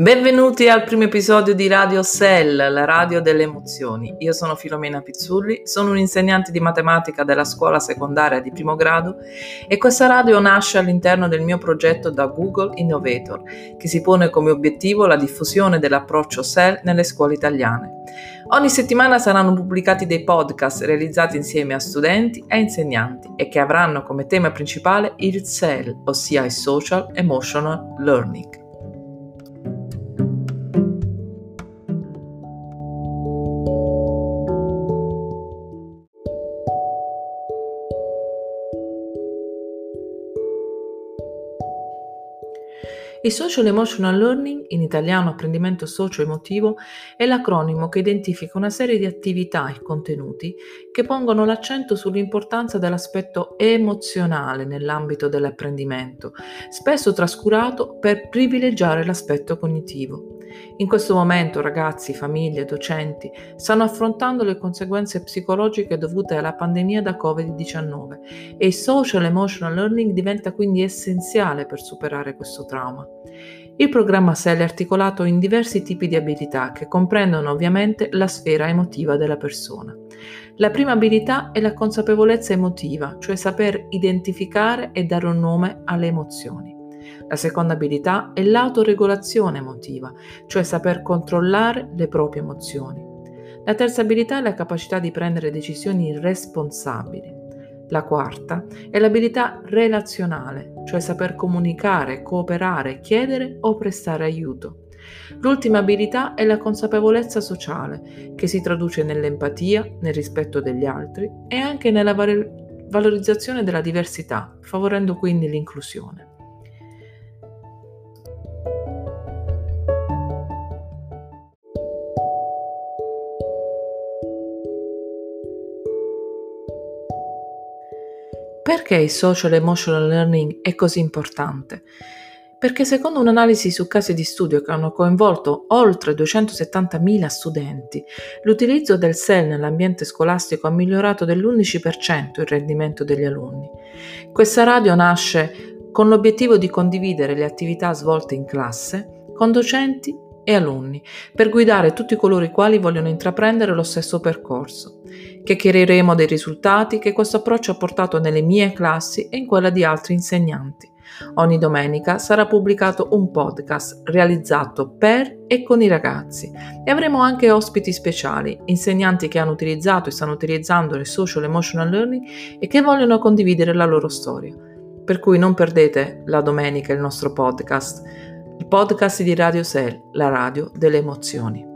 Benvenuti al primo episodio di Radio Cell, la radio delle emozioni. Io sono Filomena Pizzulli, sono un insegnante di matematica della scuola secondaria di primo grado e questa radio nasce all'interno del mio progetto da Google Innovator, che si pone come obiettivo la diffusione dell'approccio Cell nelle scuole italiane. Ogni settimana saranno pubblicati dei podcast realizzati insieme a studenti e insegnanti e che avranno come tema principale il Cell, ossia il Social Emotional Learning. Il Social Emotional Learning, in italiano apprendimento socio-emotivo, è l'acronimo che identifica una serie di attività e contenuti che pongono l'accento sull'importanza dell'aspetto emozionale nell'ambito dell'apprendimento, spesso trascurato per privilegiare l'aspetto cognitivo. In questo momento ragazzi, famiglie, docenti stanno affrontando le conseguenze psicologiche dovute alla pandemia da Covid-19 e il social emotional learning diventa quindi essenziale per superare questo trauma. Il programma SEL è articolato in diversi tipi di abilità che comprendono ovviamente la sfera emotiva della persona. La prima abilità è la consapevolezza emotiva, cioè saper identificare e dare un nome alle emozioni. La seconda abilità è l'autoregolazione emotiva, cioè saper controllare le proprie emozioni. La terza abilità è la capacità di prendere decisioni responsabili. La quarta è l'abilità relazionale, cioè saper comunicare, cooperare, chiedere o prestare aiuto. L'ultima abilità è la consapevolezza sociale, che si traduce nell'empatia, nel rispetto degli altri e anche nella valorizzazione della diversità, favorendo quindi l'inclusione. Perché il social emotional learning è così importante? Perché secondo un'analisi su casi di studio che hanno coinvolto oltre 270.000 studenti, l'utilizzo del SEL nell'ambiente scolastico ha migliorato dell'11% il rendimento degli alunni. Questa radio nasce con l'obiettivo di condividere le attività svolte in classe con docenti e alunni, per guidare tutti coloro i quali vogliono intraprendere lo stesso percorso. Chiacchiereremo dei risultati che questo approccio ha portato nelle mie classi e in quella di altri insegnanti. Ogni domenica sarà pubblicato un podcast realizzato per e con i ragazzi e avremo anche ospiti speciali, insegnanti che hanno utilizzato e stanno utilizzando il social emotional learning e che vogliono condividere la loro storia. Per cui non perdete la domenica il nostro podcast il podcast di Radio Cell, la radio delle emozioni.